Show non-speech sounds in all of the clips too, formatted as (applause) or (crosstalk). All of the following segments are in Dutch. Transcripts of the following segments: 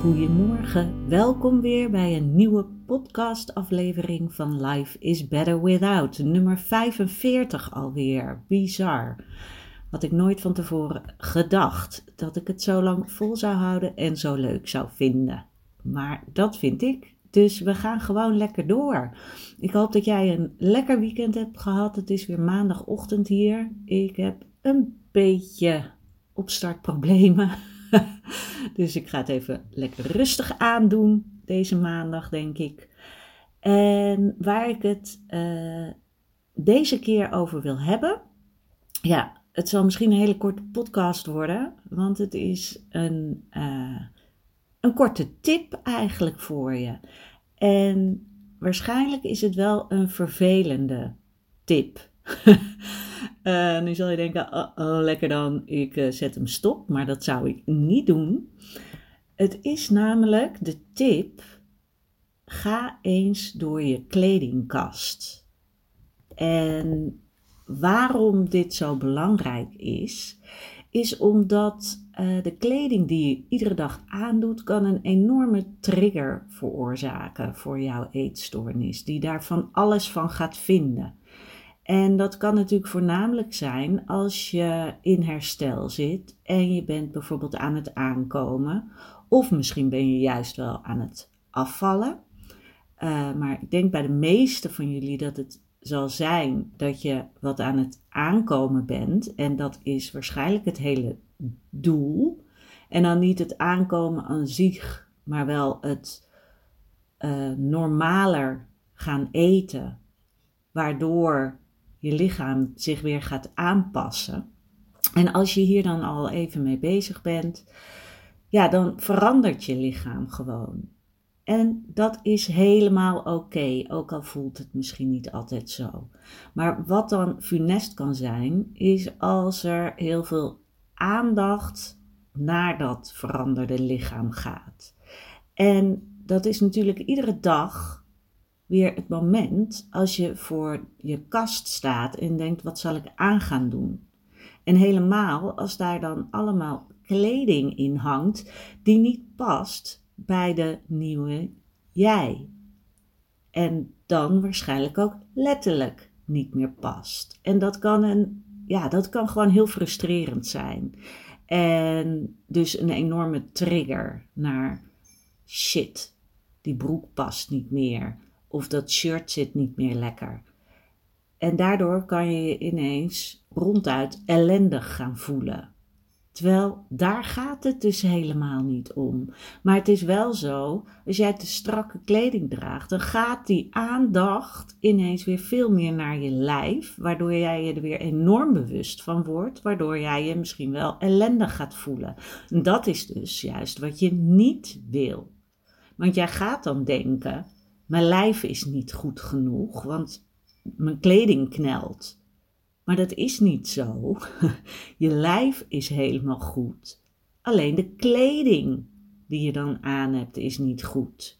Goedemorgen, welkom weer bij een nieuwe podcastaflevering van Life is Better Without, nummer 45 alweer. Bizar. Had ik nooit van tevoren gedacht dat ik het zo lang vol zou houden en zo leuk zou vinden. Maar dat vind ik. Dus we gaan gewoon lekker door. Ik hoop dat jij een lekker weekend hebt gehad. Het is weer maandagochtend hier. Ik heb een beetje opstartproblemen. (laughs) (laughs) dus ik ga het even lekker rustig aandoen deze maandag, denk ik. En waar ik het uh, deze keer over wil hebben. Ja, het zal misschien een hele korte podcast worden, want het is een, uh, een korte tip eigenlijk voor je. En waarschijnlijk is het wel een vervelende tip. (laughs) Uh, nu zal je denken, lekker dan, ik uh, zet hem stop, maar dat zou ik niet doen. Het is namelijk de tip, ga eens door je kledingkast. En waarom dit zo belangrijk is, is omdat uh, de kleding die je iedere dag aandoet, kan een enorme trigger veroorzaken voor jouw eetstoornis, die daar van alles van gaat vinden. En dat kan natuurlijk voornamelijk zijn als je in herstel zit en je bent bijvoorbeeld aan het aankomen, of misschien ben je juist wel aan het afvallen. Uh, maar ik denk bij de meeste van jullie dat het zal zijn dat je wat aan het aankomen bent. En dat is waarschijnlijk het hele doel. En dan niet het aankomen aan zich, maar wel het uh, normaler gaan eten. Waardoor je lichaam zich weer gaat aanpassen. En als je hier dan al even mee bezig bent, ja, dan verandert je lichaam gewoon. En dat is helemaal oké, ook al voelt het misschien niet altijd zo. Maar wat dan funest kan zijn, is als er heel veel aandacht naar dat veranderde lichaam gaat. En dat is natuurlijk iedere dag weer het moment als je voor je kast staat en denkt: wat zal ik aan gaan doen? En helemaal als daar dan allemaal kleding in hangt die niet past bij de nieuwe jij. En dan waarschijnlijk ook letterlijk niet meer past. En dat kan een, ja, dat kan gewoon heel frustrerend zijn. En dus een enorme trigger naar shit, die broek past niet meer. Of dat shirt zit niet meer lekker. En daardoor kan je je ineens ronduit ellendig gaan voelen. Terwijl daar gaat het dus helemaal niet om. Maar het is wel zo, als jij te strakke kleding draagt, dan gaat die aandacht ineens weer veel meer naar je lijf, waardoor jij je er weer enorm bewust van wordt, waardoor jij je misschien wel ellendig gaat voelen. En dat is dus juist wat je niet wil. Want jij gaat dan denken, mijn lijf is niet goed genoeg, want mijn kleding knelt. Maar dat is niet zo. (laughs) Je lijf is helemaal goed. Alleen de kleding die je dan aan hebt is niet goed.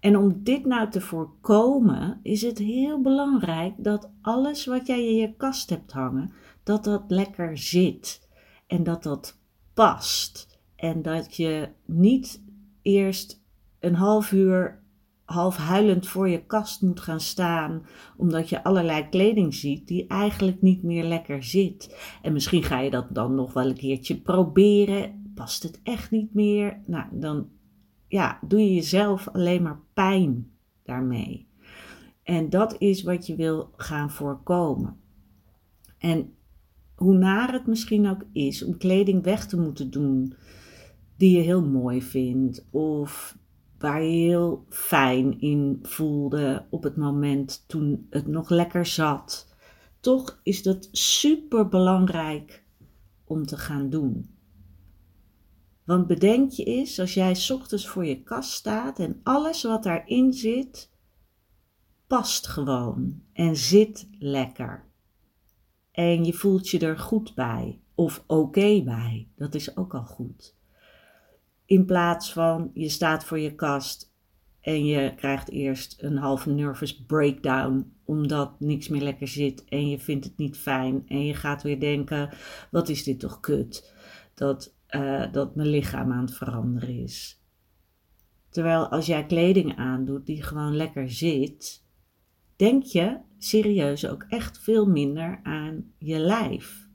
En om dit nou te voorkomen, is het heel belangrijk dat alles wat jij in je kast hebt hangen, dat dat lekker zit en dat dat past. En dat je niet eerst een half uur half huilend voor je kast moet gaan staan, omdat je allerlei kleding ziet die eigenlijk niet meer lekker zit. En misschien ga je dat dan nog wel een keertje proberen. Past het echt niet meer? Nou, dan ja, doe je jezelf alleen maar pijn daarmee. En dat is wat je wil gaan voorkomen. En hoe naar het misschien ook is om kleding weg te moeten doen die je heel mooi vindt of waar je heel fijn in voelde op het moment toen het nog lekker zat. Toch is dat super belangrijk om te gaan doen. Want bedenk je eens, als jij ochtends voor je kast staat en alles wat daarin zit, past gewoon en zit lekker. En je voelt je er goed bij of oké bij, dat is ook al goed. In plaats van je staat voor je kast en je krijgt eerst een halve nervous breakdown omdat niks meer lekker zit en je vindt het niet fijn en je gaat weer denken: wat is dit toch kut? Dat, uh, dat mijn lichaam aan het veranderen is. Terwijl als jij kleding aandoet die gewoon lekker zit, denk je serieus ook echt veel minder aan je lijf.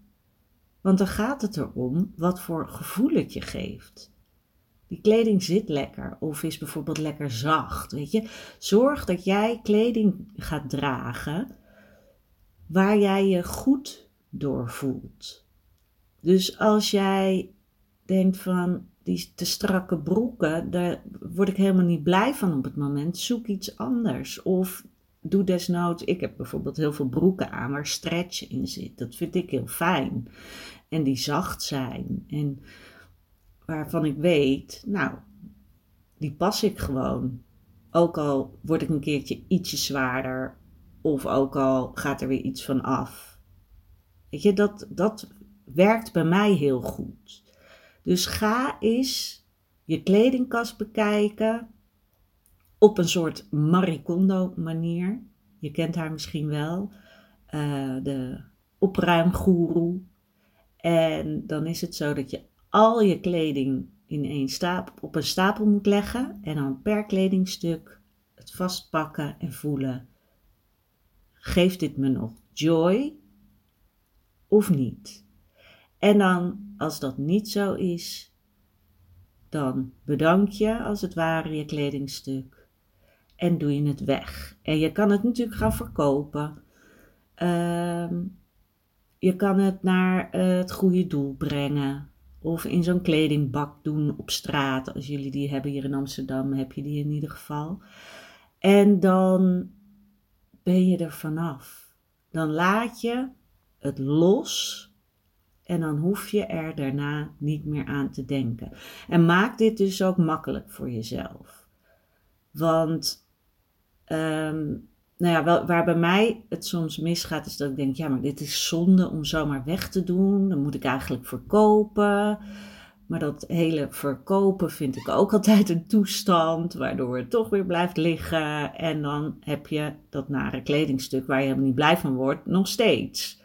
Want dan gaat het erom wat voor gevoel het je geeft. Die kleding zit lekker of is bijvoorbeeld lekker zacht. Weet je, zorg dat jij kleding gaat dragen waar jij je goed door voelt. Dus als jij denkt van die te strakke broeken, daar word ik helemaal niet blij van op het moment, zoek iets anders. Of doe desnoods, ik heb bijvoorbeeld heel veel broeken aan waar stretch in zit. Dat vind ik heel fijn. En die zacht zijn. En waarvan ik weet, nou, die pas ik gewoon. Ook al word ik een keertje ietsje zwaarder, of ook al gaat er weer iets van af. Weet je, dat, dat werkt bij mij heel goed. Dus ga eens je kledingkast bekijken op een soort Maricondo manier. Je kent haar misschien wel, uh, de opruimgoeroe. En dan is het zo dat je al je kleding in één stapel, op een stapel moet leggen en dan per kledingstuk het vastpakken en voelen. Geeft dit me nog joy of niet? En dan, als dat niet zo is, dan bedank je als het ware je kledingstuk en doe je het weg. En je kan het natuurlijk gaan verkopen. Ehm, je kan het naar het goede doel brengen. Of in zo'n kledingbak doen op straat. Als jullie die hebben hier in Amsterdam, heb je die in ieder geval. En dan ben je er vanaf. Dan laat je het los. En dan hoef je er daarna niet meer aan te denken. En maak dit dus ook makkelijk voor jezelf. Want um, nou ja, waar bij mij het soms misgaat, is dat ik denk: ja, maar dit is zonde om zomaar weg te doen. Dan moet ik eigenlijk verkopen. Maar dat hele verkopen vind ik ook altijd een toestand, waardoor het toch weer blijft liggen. En dan heb je dat nare kledingstuk waar je helemaal niet blij van wordt, nog steeds.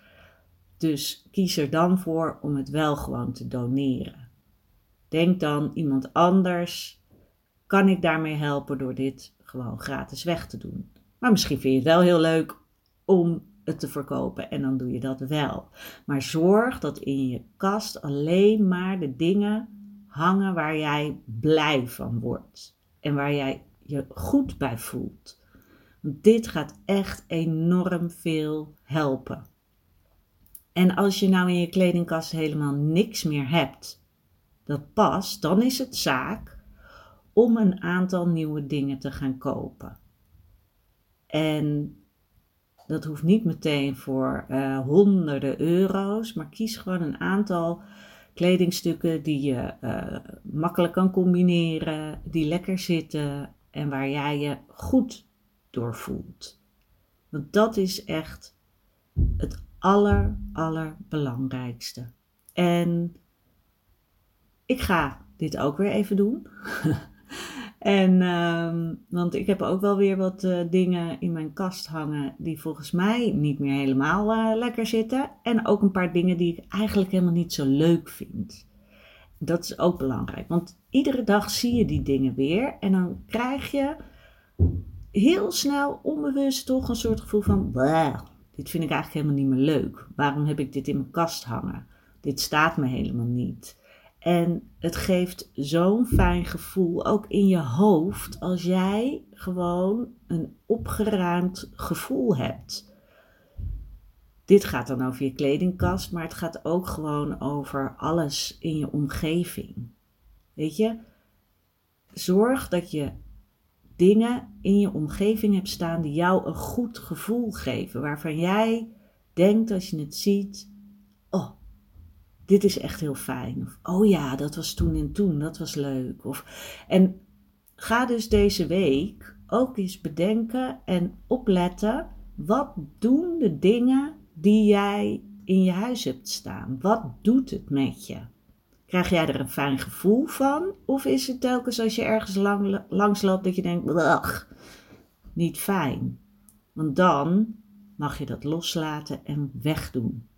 Dus kies er dan voor om het wel gewoon te doneren. Denk dan iemand anders. Kan ik daarmee helpen door dit gewoon gratis weg te doen? Maar misschien vind je het wel heel leuk om het te verkopen en dan doe je dat wel. Maar zorg dat in je kast alleen maar de dingen hangen waar jij blij van wordt en waar jij je goed bij voelt. Want dit gaat echt enorm veel helpen. En als je nou in je kledingkast helemaal niks meer hebt dat past, dan is het zaak om een aantal nieuwe dingen te gaan kopen. En dat hoeft niet meteen voor uh, honderden euro's, maar kies gewoon een aantal kledingstukken die je uh, makkelijk kan combineren, die lekker zitten en waar jij je goed door voelt. Want dat is echt het aller, allerbelangrijkste. En ik ga dit ook weer even doen. (laughs) En, um, want ik heb ook wel weer wat uh, dingen in mijn kast hangen die volgens mij niet meer helemaal uh, lekker zitten. En ook een paar dingen die ik eigenlijk helemaal niet zo leuk vind. Dat is ook belangrijk, want iedere dag zie je die dingen weer en dan krijg je heel snel onbewust toch een soort gevoel van, dit vind ik eigenlijk helemaal niet meer leuk. Waarom heb ik dit in mijn kast hangen? Dit staat me helemaal niet. En het geeft zo'n fijn gevoel, ook in je hoofd, als jij gewoon een opgeruimd gevoel hebt. dit gaat dan over je kledingkast, maar het gaat ook gewoon over alles in je omgeving. Weet je, zorg dat je dingen in je omgeving hebt staan die jou een goed gevoel geven, waarvan jij denkt als je het ziet, dit is echt heel fijn. Of, oh ja, dat was toen en toen, dat was leuk. Of, en ga dus deze week ook eens bedenken en opletten, wat doen de dingen die jij in je huis hebt staan? Wat doet het met je? Krijg jij er een fijn gevoel van? Of is het telkens als je ergens lang, langs loopt dat je denkt, ach, niet fijn? Want dan mag je dat loslaten en wegdoen.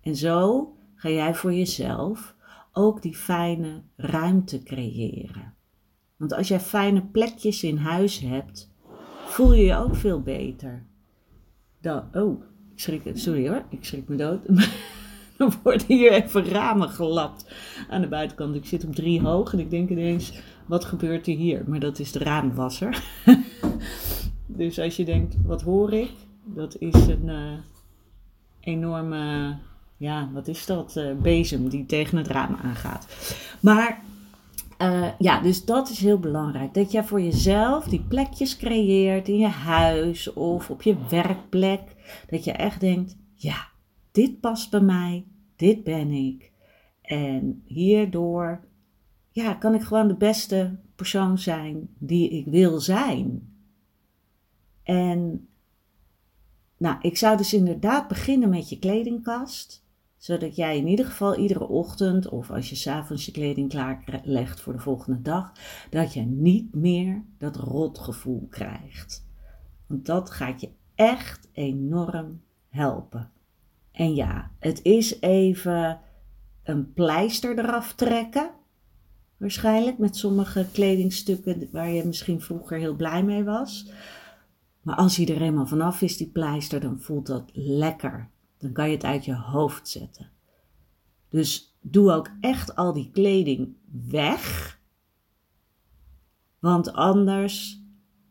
En zo ga jij voor jezelf ook die fijne ruimte creëren. Want als jij fijne plekjes in huis hebt, voel je je ook veel beter. Dan, oh, ik schrik, sorry hoor, ik schrik me dood. Dan (laughs) worden hier even ramen gelapt aan de buitenkant. Ik zit op drie hoog en ik denk ineens, wat gebeurt er hier? Maar dat is de raamwasser. (laughs) dus als je denkt, wat hoor ik? Dat is een uh, enorme, ja, wat is dat? Uh, bezem die tegen het raam aangaat. Maar uh, ja, dus dat is heel belangrijk. Dat jij voor jezelf die plekjes creëert in je huis of op je werkplek. Dat je echt denkt, ja, dit past bij mij, dit ben ik. En hierdoor ja, kan ik gewoon de beste persoon zijn die ik wil zijn. En nou, ik zou dus inderdaad beginnen met je kledingkast zodat jij in ieder geval iedere ochtend of als je s'avonds je kleding klaarlegt voor de volgende dag, dat je niet meer dat rotgevoel krijgt. Want dat gaat je echt enorm helpen. En ja, het is even een pleister eraf trekken. Waarschijnlijk met sommige kledingstukken waar je misschien vroeger heel blij mee was. Maar als hij er eenmaal vanaf is, die pleister, dan voelt dat lekker. Dan kan je het uit je hoofd zetten. Dus doe ook echt al die kleding weg. Want anders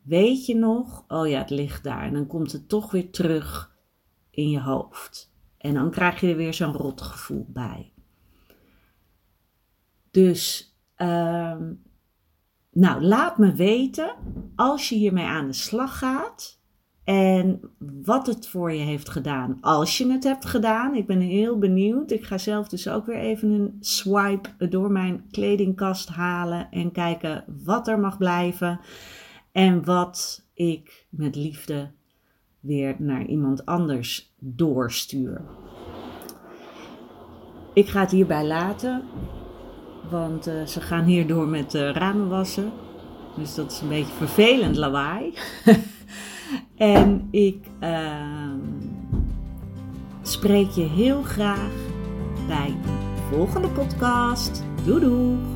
weet je nog, oh ja, het ligt daar. En dan komt het toch weer terug in je hoofd. En dan krijg je er weer zo'n rotgevoel bij. Dus, uh, nou, laat me weten als je hiermee aan de slag gaat. En wat het voor je heeft gedaan als je het hebt gedaan. Ik ben heel benieuwd. Ik ga zelf dus ook weer even een swipe door mijn kledingkast halen en kijken wat er mag blijven. En wat ik met liefde weer naar iemand anders doorstuur. Ik ga het hierbij laten, want uh, ze gaan hierdoor met uh, ramen wassen. Dus dat is een beetje vervelend lawaai. (laughs) En ik uh, spreek je heel graag bij de volgende podcast. Doei doei!